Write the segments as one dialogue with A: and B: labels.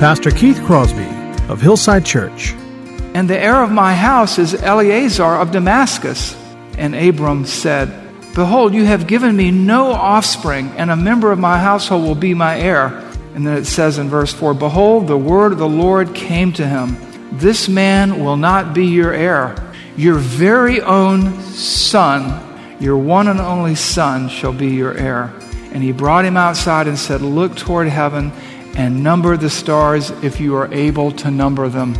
A: Pastor Keith Crosby of Hillside Church.
B: And the heir of my house is Eliezer of Damascus. And Abram said, Behold, you have given me no offspring, and a member of my household will be my heir. And then it says in verse 4 Behold, the word of the Lord came to him This man will not be your heir. Your very own son, your one and only son, shall be your heir. And he brought him outside and said, Look toward heaven and number the stars if you are able to number them.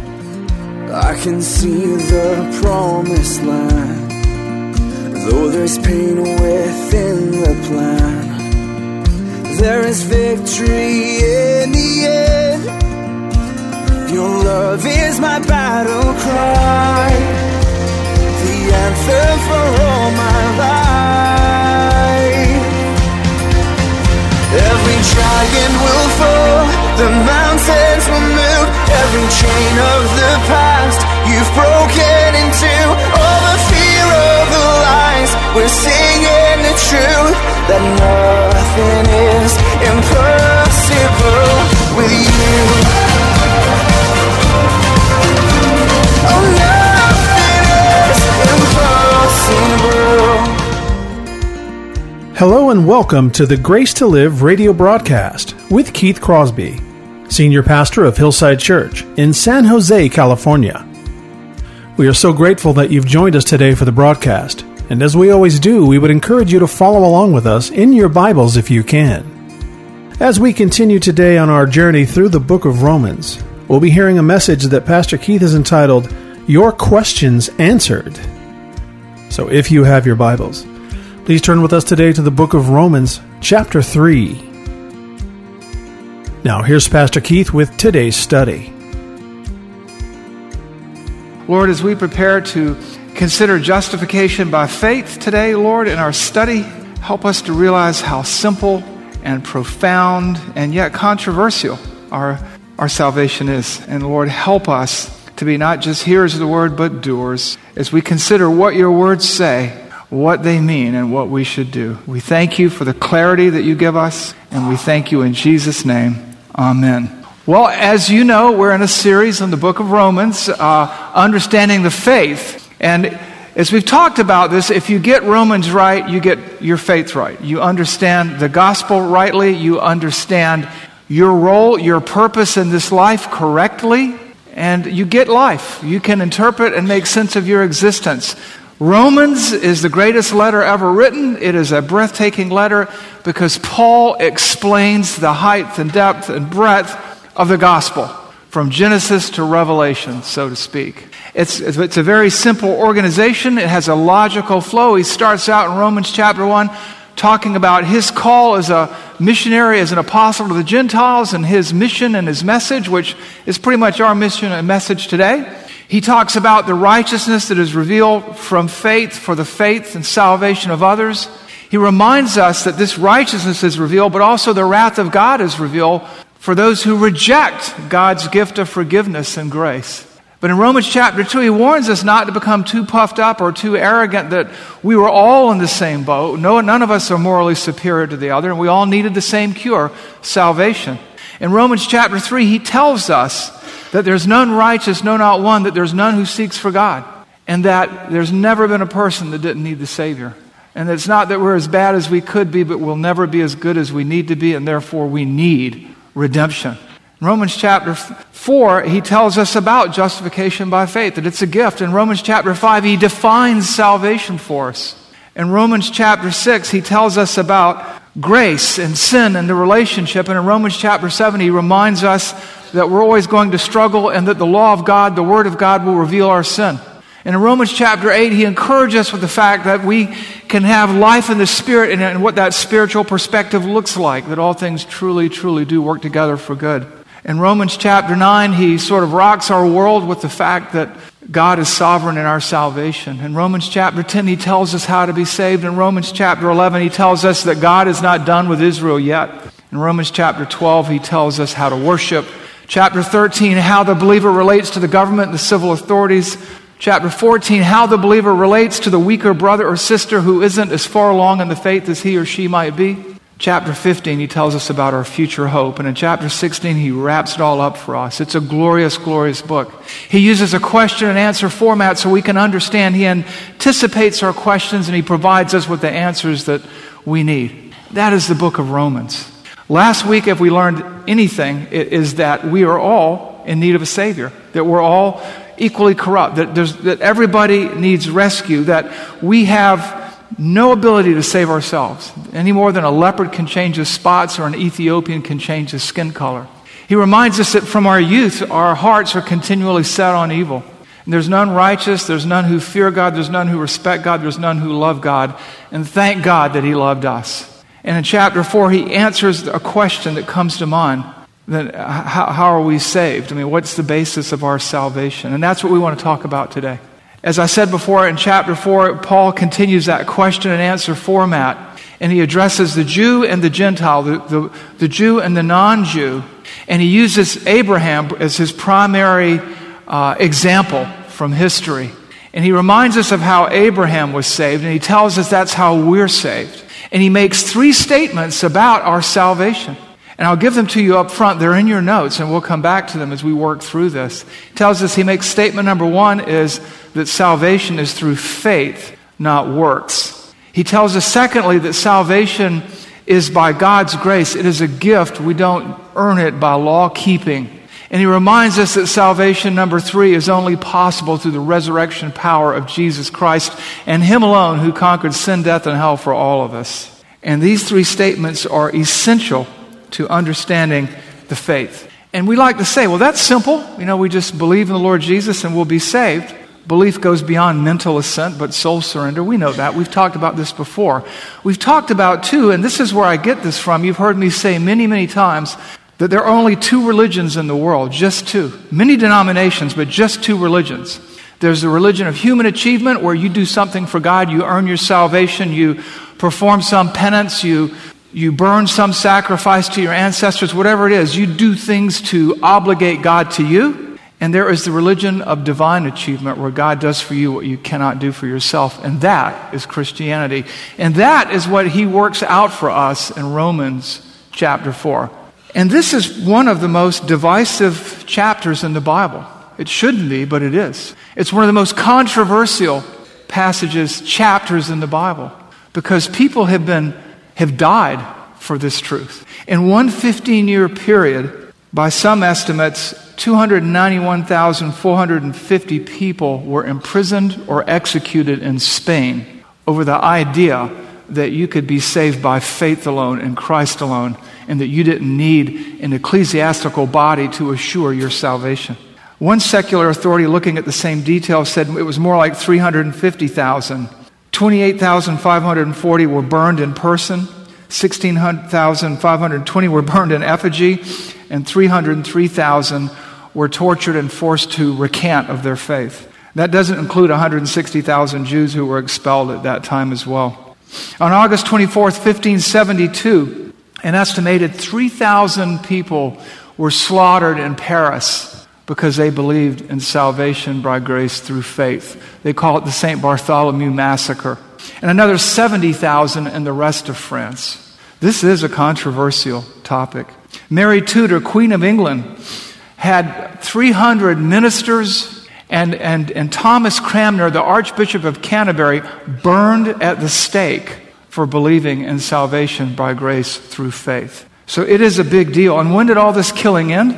C: I can see the promised land, though there's pain within the plan. There is victory in the end. Your love is my battle cry, the anthem for all my life. Every giant will fall, the mountains will move, every chain of the past you've broken into. All the fear of the lies, we're singing the truth that nothing is impossible with you.
A: Hello and welcome to the Grace to Live radio broadcast with Keith Crosby, Senior Pastor of Hillside Church in San Jose, California. We are so grateful that you've joined us today for the broadcast, and as we always do, we would encourage you to follow along with us in your Bibles if you can. As we continue today on our journey through the book of Romans, we'll be hearing a message that Pastor Keith has entitled, Your Questions Answered. So if you have your Bibles, Please turn with us today to the book of Romans, chapter 3. Now, here's Pastor Keith with today's study.
B: Lord, as we prepare to consider justification by faith today, Lord, in our study, help us to realize how simple and profound and yet controversial our, our salvation is. And Lord, help us to be not just hearers of the word, but doers as we consider what your words say what they mean and what we should do. We thank you for the clarity that you give us, and we thank you in Jesus' name. Amen. Well, as you know, we're in a series on the book of Romans, uh, understanding the faith. And as we've talked about this, if you get Romans right, you get your faith right. You understand the gospel rightly, you understand your role, your purpose in this life correctly, and you get life. You can interpret and make sense of your existence. Romans is the greatest letter ever written. It is a breathtaking letter because Paul explains the height and depth and breadth of the gospel from Genesis to Revelation, so to speak. It's, it's a very simple organization. It has a logical flow. He starts out in Romans chapter 1 talking about his call as a missionary, as an apostle to the Gentiles, and his mission and his message, which is pretty much our mission and message today. He talks about the righteousness that is revealed from faith for the faith and salvation of others. He reminds us that this righteousness is revealed, but also the wrath of God is revealed for those who reject God's gift of forgiveness and grace. But in Romans chapter 2, he warns us not to become too puffed up or too arrogant that we were all in the same boat. No, none of us are morally superior to the other, and we all needed the same cure salvation. In Romans chapter 3, he tells us that there's none righteous, no, not one, that there's none who seeks for God, and that there's never been a person that didn't need the Savior. And it's not that we're as bad as we could be, but we'll never be as good as we need to be, and therefore we need redemption. In Romans chapter 4, he tells us about justification by faith, that it's a gift. In Romans chapter 5, he defines salvation for us. In Romans chapter 6, he tells us about grace and sin and the relationship. And in Romans chapter 7, he reminds us that we're always going to struggle and that the law of God, the Word of God, will reveal our sin. And in Romans chapter 8, he encourages us with the fact that we can have life in the Spirit and, and what that spiritual perspective looks like, that all things truly, truly do work together for good. In Romans chapter 9, he sort of rocks our world with the fact that God is sovereign in our salvation. In Romans chapter 10, he tells us how to be saved. In Romans chapter 11, he tells us that God is not done with Israel yet. In Romans chapter 12, he tells us how to worship. Chapter 13, how the believer relates to the government and the civil authorities. Chapter 14, how the believer relates to the weaker brother or sister who isn't as far along in the faith as he or she might be. Chapter 15, he tells us about our future hope. And in chapter 16, he wraps it all up for us. It's a glorious, glorious book. He uses a question and answer format so we can understand. He anticipates our questions and he provides us with the answers that we need. That is the book of Romans. Last week, if we learned anything, it is that we are all in need of a Savior, that we're all equally corrupt, that, that everybody needs rescue, that we have no ability to save ourselves, any more than a leopard can change his spots or an Ethiopian can change his skin color. He reminds us that from our youth, our hearts are continually set on evil. And there's none righteous, there's none who fear God, there's none who respect God, there's none who love God. And thank God that He loved us. And in chapter 4, he answers a question that comes to mind then how, how are we saved? I mean, what's the basis of our salvation? And that's what we want to talk about today. As I said before, in chapter 4, Paul continues that question and answer format, and he addresses the Jew and the Gentile, the, the, the Jew and the non Jew, and he uses Abraham as his primary uh, example from history. And he reminds us of how Abraham was saved, and he tells us that's how we're saved. And he makes three statements about our salvation. And I'll give them to you up front. They're in your notes, and we'll come back to them as we work through this. He tells us, he makes statement number one is that salvation is through faith, not works. He tells us, secondly, that salvation is by God's grace. It is a gift. We don't earn it by law keeping. And he reminds us that salvation, number three, is only possible through the resurrection power of Jesus Christ and him alone who conquered sin, death, and hell for all of us. And these three statements are essential to understanding the faith. And we like to say, well, that's simple. You know, we just believe in the Lord Jesus and we'll be saved. Belief goes beyond mental assent, but soul surrender. We know that. We've talked about this before. We've talked about, too, and this is where I get this from. You've heard me say many, many times that there are only two religions in the world, just two. Many denominations, but just two religions. There's the religion of human achievement, where you do something for God, you earn your salvation, you perform some penance, you you burn some sacrifice to your ancestors, whatever it is, you do things to obligate God to you. And there is the religion of divine achievement where God does for you what you cannot do for yourself. And that is Christianity. And that is what he works out for us in Romans chapter 4. And this is one of the most divisive chapters in the Bible. It shouldn't be, but it is. It's one of the most controversial passages, chapters in the Bible, because people have been have died for this truth. In one 15 year period, by some estimates, 291,450 people were imprisoned or executed in Spain over the idea that you could be saved by faith alone and Christ alone and that you didn't need an ecclesiastical body to assure your salvation. One secular authority looking at the same detail said it was more like 350,000 28,540 were burned in person, 16,520 were burned in effigy, and 303,000 were tortured and forced to recant of their faith. That doesn't include 160,000 Jews who were expelled at that time as well. On August 24th, 1572, an estimated 3,000 people were slaughtered in Paris because they believed in salvation by grace through faith. They call it the St. Bartholomew Massacre. And another 70,000 in the rest of France. This is a controversial topic. Mary Tudor, Queen of England, had 300 ministers, and, and, and Thomas Cranmer, the Archbishop of Canterbury, burned at the stake for believing in salvation by grace through faith. So it is a big deal. And when did all this killing end?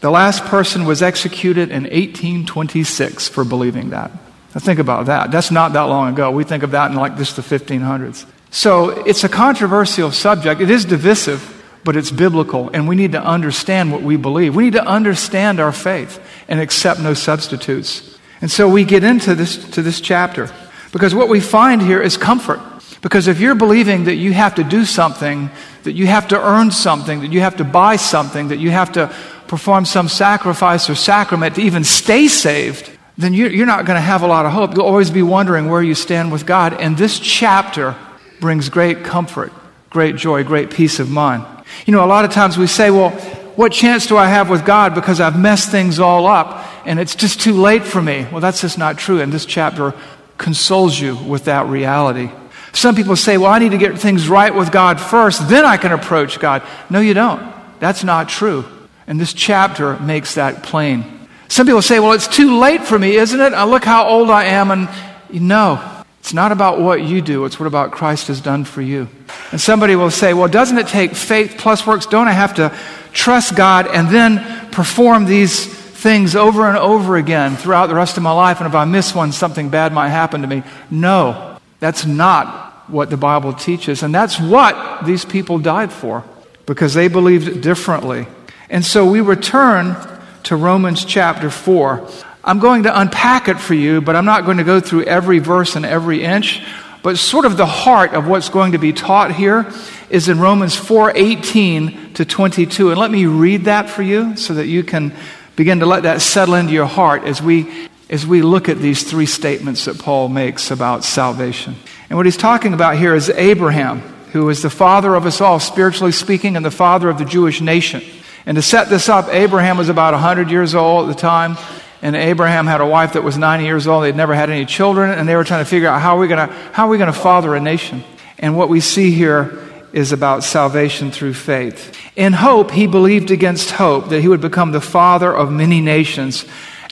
B: The last person was executed in 1826 for believing that. Now think about that. That's not that long ago. We think of that in like just the 1500s. So it's a controversial subject. It is divisive, but it's biblical, and we need to understand what we believe. We need to understand our faith and accept no substitutes. And so we get into this, to this chapter because what we find here is comfort. Because if you're believing that you have to do something, that you have to earn something, that you have to buy something, that you have to perform some sacrifice or sacrament to even stay saved, then you're not going to have a lot of hope. You'll always be wondering where you stand with God. And this chapter brings great comfort, great joy, great peace of mind. You know, a lot of times we say, well, what chance do I have with God because I've messed things all up and it's just too late for me? Well, that's just not true. And this chapter consoles you with that reality. Some people say, well, I need to get things right with God first, then I can approach God. No, you don't. That's not true. And this chapter makes that plain. Some people say, well, it's too late for me, isn't it? I look how old I am. And no, it's not about what you do, it's what about Christ has done for you. And somebody will say, well, doesn't it take faith plus works? Don't I have to trust God and then perform these things over and over again throughout the rest of my life? And if I miss one, something bad might happen to me. No, that's not what the Bible teaches. And that's what these people died for because they believed differently. And so we return to Romans chapter 4. I'm going to unpack it for you, but I'm not going to go through every verse and every inch. But sort of the heart of what's going to be taught here is in Romans 4:18 to 22. And let me read that for you so that you can begin to let that settle into your heart as we as we look at these three statements that Paul makes about salvation. And what he's talking about here is Abraham, who is the father of us all, spiritually speaking, and the father of the Jewish nation. And to set this up, Abraham was about 100 years old at the time. And Abraham had a wife that was 90 years old. They'd never had any children. And they were trying to figure out how are we going to, how are going to father a nation? And what we see here is about salvation through faith. In hope, he believed against hope that he would become the father of many nations.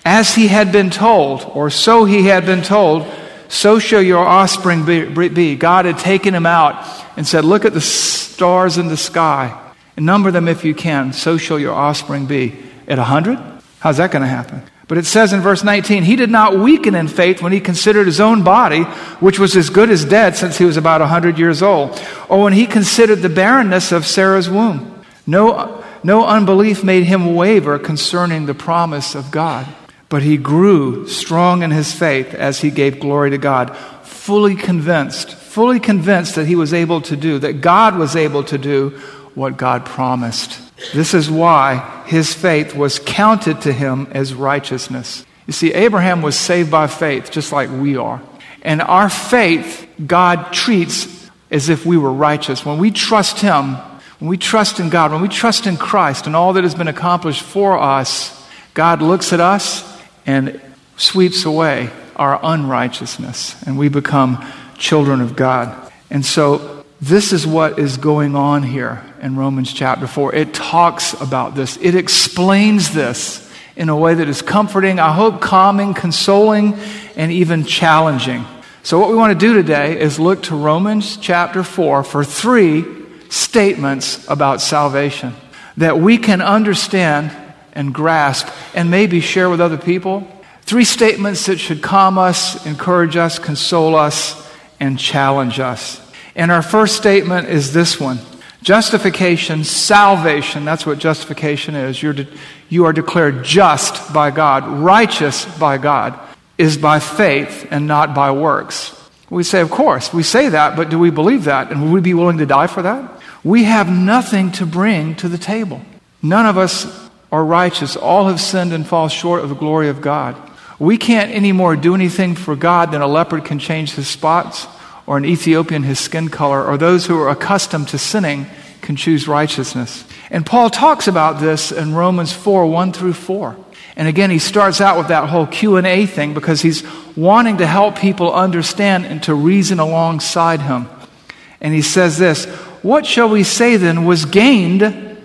B: As he had been told, or so he had been told, so shall your offspring be. God had taken him out and said, Look at the stars in the sky and number them if you can. So shall your offspring be. At a hundred? How's that going to happen? But it says in verse 19, he did not weaken in faith when he considered his own body, which was as good as dead since he was about a 100 years old, or when he considered the barrenness of Sarah's womb. No, no unbelief made him waver concerning the promise of God. But he grew strong in his faith as he gave glory to God, fully convinced, fully convinced that he was able to do, that God was able to do what God promised. This is why his faith was counted to him as righteousness. You see, Abraham was saved by faith, just like we are. And our faith, God treats as if we were righteous. When we trust him, when we trust in God, when we trust in Christ and all that has been accomplished for us, God looks at us and sweeps away our unrighteousness, and we become children of God. And so, this is what is going on here in Romans chapter 4. It talks about this, it explains this in a way that is comforting, I hope calming, consoling, and even challenging. So, what we want to do today is look to Romans chapter 4 for three statements about salvation that we can understand and grasp and maybe share with other people. Three statements that should calm us, encourage us, console us, and challenge us. And our first statement is this one Justification, salvation, that's what justification is. You're de- you are declared just by God, righteous by God, is by faith and not by works. We say, of course, we say that, but do we believe that? And would we be willing to die for that? We have nothing to bring to the table. None of us are righteous. All have sinned and fall short of the glory of God. We can't anymore do anything for God than a leopard can change his spots, or an Ethiopian his skin color, or those who are accustomed to sinning can choose righteousness. And Paul talks about this in Romans 4 1 through 4. And again, he starts out with that whole Q&A thing because he's wanting to help people understand and to reason alongside him. And he says this, "What shall we say then was gained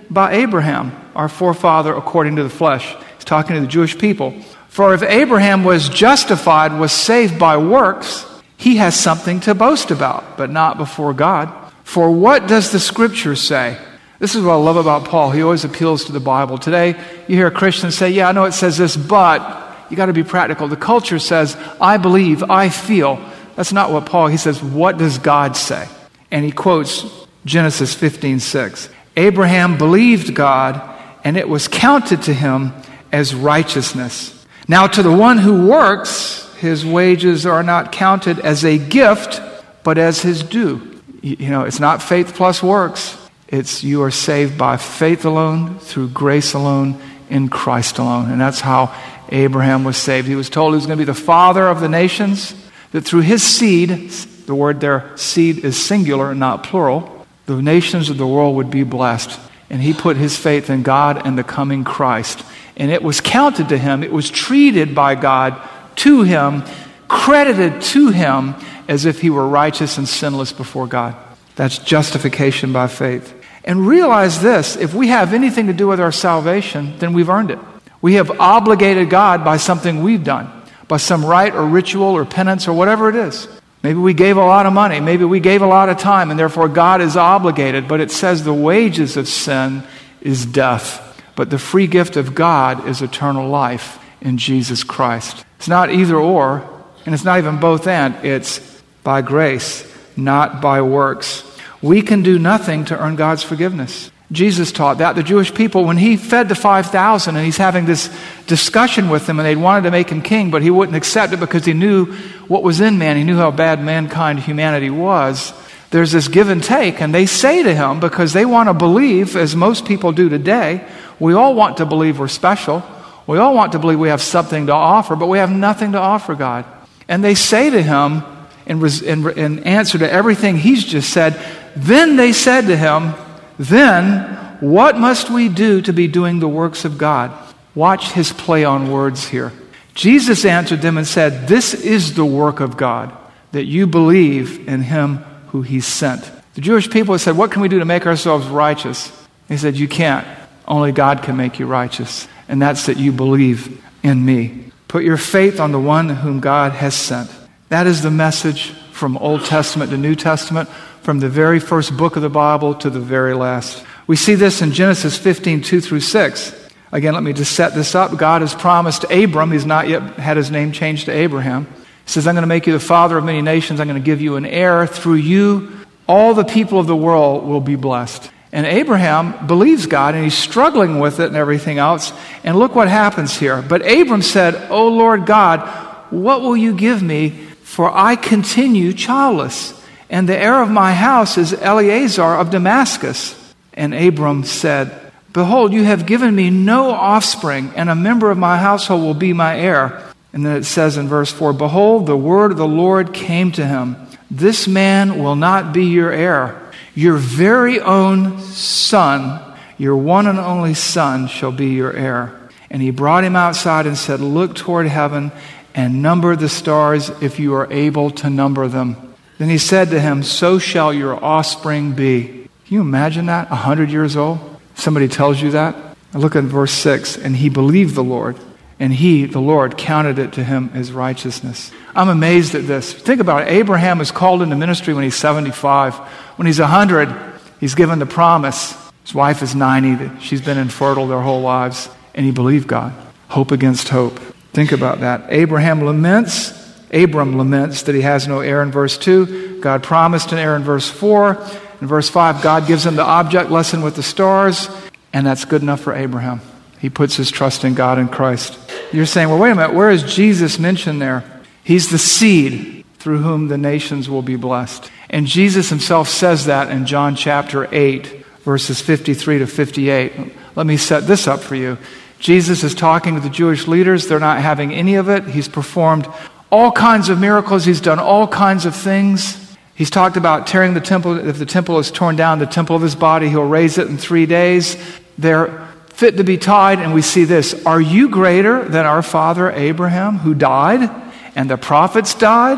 B: by Abraham, our forefather according to the flesh?" He's talking to the Jewish people. For if Abraham was justified, was saved by works, he has something to boast about, but not before God. For what does the scripture say? This is what I love about Paul. He always appeals to the Bible. Today, you hear a Christian say, Yeah, I know it says this, but you got to be practical. The culture says, I believe, I feel. That's not what Paul, he says, What does God say? And he quotes Genesis 15 6. Abraham believed God, and it was counted to him as righteousness. Now, to the one who works, his wages are not counted as a gift, but as his due. You know, it's not faith plus works. It's you are saved by faith alone, through grace alone, in Christ alone. And that's how Abraham was saved. He was told he was going to be the father of the nations, that through his seed, the word there, seed is singular, not plural, the nations of the world would be blessed. And he put his faith in God and the coming Christ. And it was counted to him, it was treated by God to him, credited to him as if he were righteous and sinless before God. That's justification by faith. And realize this if we have anything to do with our salvation, then we've earned it. We have obligated God by something we've done, by some rite or ritual or penance or whatever it is. Maybe we gave a lot of money, maybe we gave a lot of time, and therefore God is obligated. But it says the wages of sin is death, but the free gift of God is eternal life in Jesus Christ. It's not either or, and it's not even both and. It's by grace, not by works. We can do nothing to earn God's forgiveness. Jesus taught that. The Jewish people, when he fed the 5,000 and he's having this discussion with them and they wanted to make him king, but he wouldn't accept it because he knew what was in man. He knew how bad mankind, humanity was. There's this give and take, and they say to him, because they want to believe, as most people do today, we all want to believe we're special. We all want to believe we have something to offer, but we have nothing to offer God. And they say to him, in, in, in answer to everything he's just said, then they said to him, then, what must we do to be doing the works of God? Watch his play on words here. Jesus answered them and said, This is the work of God, that you believe in him who he sent. The Jewish people said, What can we do to make ourselves righteous? He said, You can't. Only God can make you righteous. And that's that you believe in me. Put your faith on the one whom God has sent. That is the message from Old Testament to New Testament from the very first book of the Bible to the very last. We see this in Genesis 15, 2 through 6. Again, let me just set this up. God has promised Abram, he's not yet had his name changed to Abraham. He says, I'm going to make you the father of many nations. I'm going to give you an heir. Through you, all the people of the world will be blessed. And Abraham believes God and he's struggling with it and everything else. And look what happens here. But Abram said, O Lord God, what will you give me? For I continue childless and the heir of my house is Eliezer of Damascus. And Abram said, Behold, you have given me no offspring, and a member of my household will be my heir. And then it says in verse 4 Behold, the word of the Lord came to him This man will not be your heir. Your very own son, your one and only son, shall be your heir. And he brought him outside and said, Look toward heaven and number the stars if you are able to number them. Then he said to him, So shall your offspring be. Can you imagine that? A hundred years old? Somebody tells you that? Look at verse 6. And he believed the Lord, and he, the Lord, counted it to him as righteousness. I'm amazed at this. Think about it. Abraham is called into ministry when he's 75. When he's 100, he's given the promise. His wife is 90. She's been infertile their whole lives. And he believed God. Hope against hope. Think about that. Abraham laments Abram laments that he has no heir in verse 2. God promised an heir in verse 4. In verse 5, God gives him the object lesson with the stars, and that's good enough for Abraham. He puts his trust in God and Christ. You're saying, well, wait a minute, where is Jesus mentioned there? He's the seed through whom the nations will be blessed. And Jesus himself says that in John chapter 8, verses 53 to 58. Let me set this up for you. Jesus is talking to the Jewish leaders. They're not having any of it. He's performed all kinds of miracles. He's done all kinds of things. He's talked about tearing the temple. If the temple is torn down, the temple of his body, he'll raise it in three days. They're fit to be tied, and we see this Are you greater than our father Abraham, who died, and the prophets died?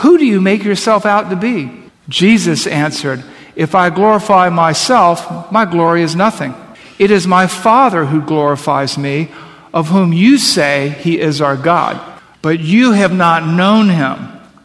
B: Who do you make yourself out to be? Jesus answered, If I glorify myself, my glory is nothing. It is my Father who glorifies me, of whom you say he is our God. But you have not known him.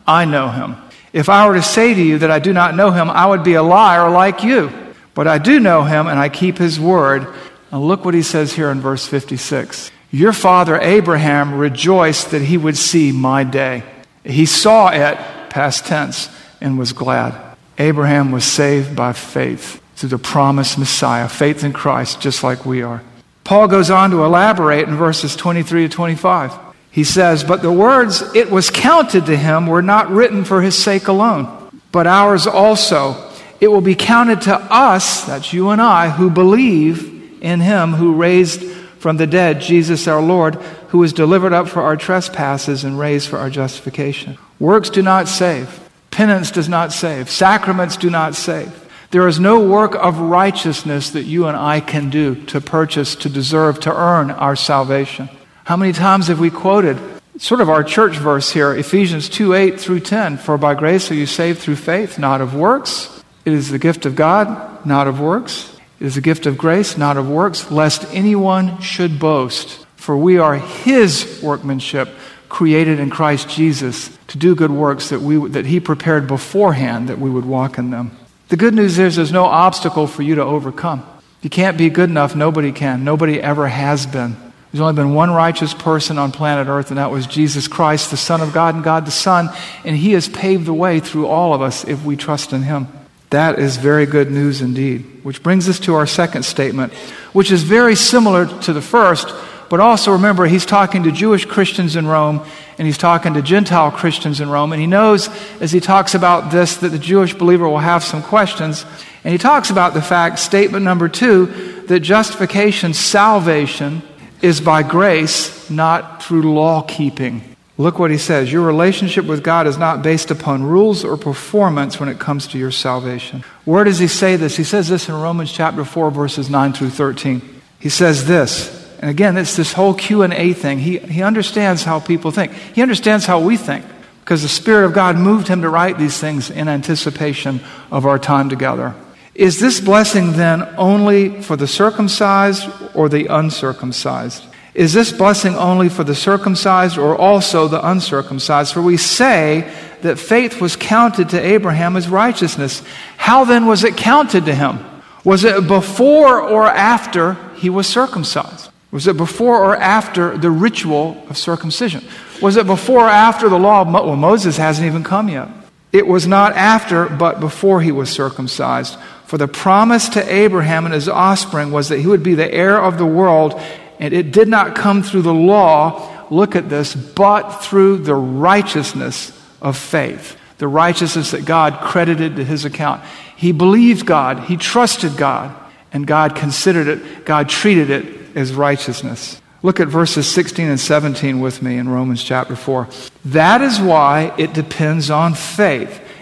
B: I know him. If I were to say to you that I do not know him, I would be a liar like you. But I do know him and I keep his word. And look what he says here in verse 56. Your father Abraham rejoiced that he would see my day. He saw it, past tense, and was glad. Abraham was saved by faith through the promised Messiah, faith in Christ, just like we are. Paul goes on to elaborate in verses 23 to 25. He says, But the words, it was counted to him, were not written for his sake alone, but ours also. It will be counted to us, that's you and I, who believe in him who raised from the dead Jesus our Lord, who was delivered up for our trespasses and raised for our justification. Works do not save, penance does not save, sacraments do not save. There is no work of righteousness that you and I can do to purchase, to deserve, to earn our salvation. How many times have we quoted sort of our church verse here, Ephesians 2 8 through 10? For by grace are you saved through faith, not of works. It is the gift of God, not of works. It is a gift of grace, not of works, lest anyone should boast. For we are his workmanship, created in Christ Jesus to do good works that, we, that he prepared beforehand that we would walk in them. The good news is there's no obstacle for you to overcome. If You can't be good enough, nobody can. Nobody ever has been. There's only been one righteous person on planet Earth, and that was Jesus Christ, the Son of God and God the Son. And He has paved the way through all of us if we trust in Him. That is very good news indeed. Which brings us to our second statement, which is very similar to the first, but also remember, he's talking to Jewish Christians in Rome, and he's talking to Gentile Christians in Rome, and he knows as he talks about this that the Jewish believer will have some questions. And he talks about the fact, statement number two, that justification, salvation, is by grace, not through law keeping. Look what he says. Your relationship with God is not based upon rules or performance when it comes to your salvation. Where does he say this? He says this in Romans chapter 4 verses 9 through 13. He says this, and again, it's this whole Q&A thing. He, he understands how people think. He understands how we think because the Spirit of God moved him to write these things in anticipation of our time together. Is this blessing then only for the circumcised or the uncircumcised? Is this blessing only for the circumcised or also the uncircumcised? For we say that faith was counted to Abraham as righteousness. How then was it counted to him? Was it before or after he was circumcised? Was it before or after the ritual of circumcision? Was it before or after the law of Mo- well, Moses hasn't even come yet. It was not after, but before he was circumcised. For the promise to Abraham and his offspring was that he would be the heir of the world, and it did not come through the law, look at this, but through the righteousness of faith. The righteousness that God credited to his account. He believed God, he trusted God, and God considered it, God treated it as righteousness. Look at verses 16 and 17 with me in Romans chapter 4. That is why it depends on faith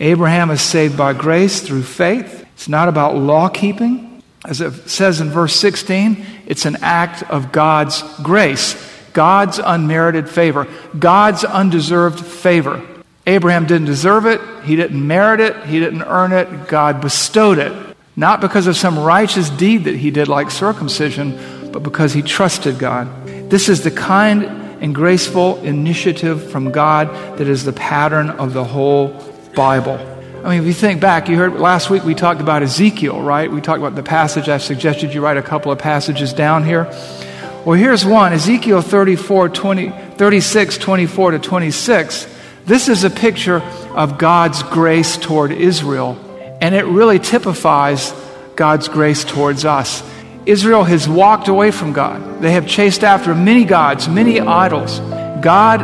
B: Abraham is saved by grace through faith. It's not about law keeping. As it says in verse 16, it's an act of God's grace, God's unmerited favor, God's undeserved favor. Abraham didn't deserve it, he didn't merit it, he didn't earn it, God bestowed it. Not because of some righteous deed that he did, like circumcision, but because he trusted God. This is the kind and graceful initiative from God that is the pattern of the whole Bible. I mean, if you think back, you heard last week we talked about Ezekiel, right? We talked about the passage. I've suggested you write a couple of passages down here. Well, here's one Ezekiel 34, 20, 36, 24 to 26. This is a picture of God's grace toward Israel, and it really typifies God's grace towards us. Israel has walked away from God. They have chased after many gods, many idols. God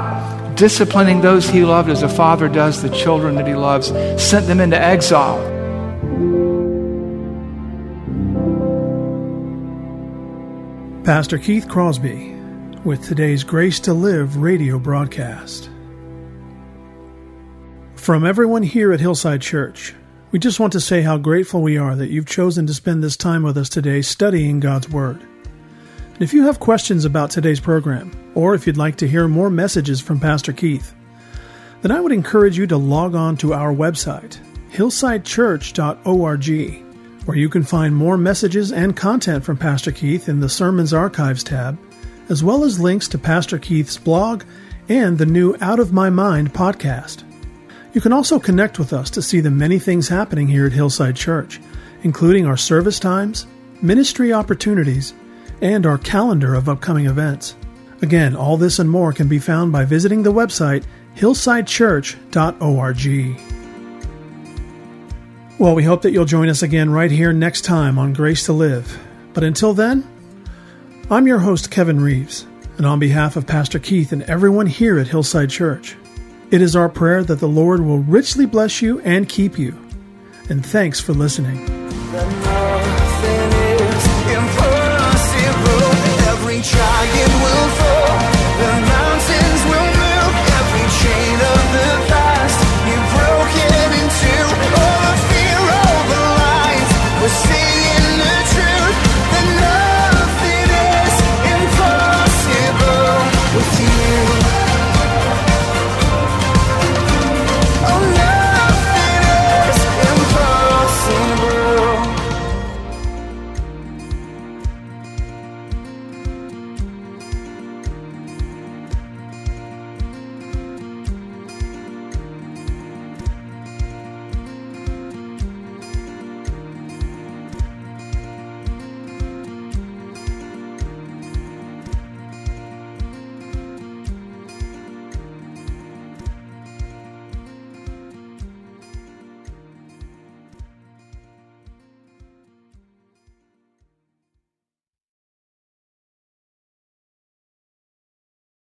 B: disciplining those he loved as a father does the children that he loves, sent them into exile.
A: Pastor Keith Crosby with today's Grace to Live radio broadcast. From everyone here at Hillside Church, we just want to say how grateful we are that you've chosen to spend this time with us today studying God's Word. If you have questions about today's program, or if you'd like to hear more messages from Pastor Keith, then I would encourage you to log on to our website, hillsidechurch.org, where you can find more messages and content from Pastor Keith in the Sermons Archives tab, as well as links to Pastor Keith's blog and the new Out of My Mind podcast. You can also connect with us to see the many things happening here at Hillside Church, including our service times, ministry opportunities, and our calendar of upcoming events. Again, all this and more can be found by visiting the website hillsidechurch.org. Well, we hope that you'll join us again right here next time on Grace to Live. But until then, I'm your host, Kevin Reeves, and on behalf of Pastor Keith and everyone here at Hillside Church, it is our prayer that the Lord will richly bless you and keep you. And thanks for listening.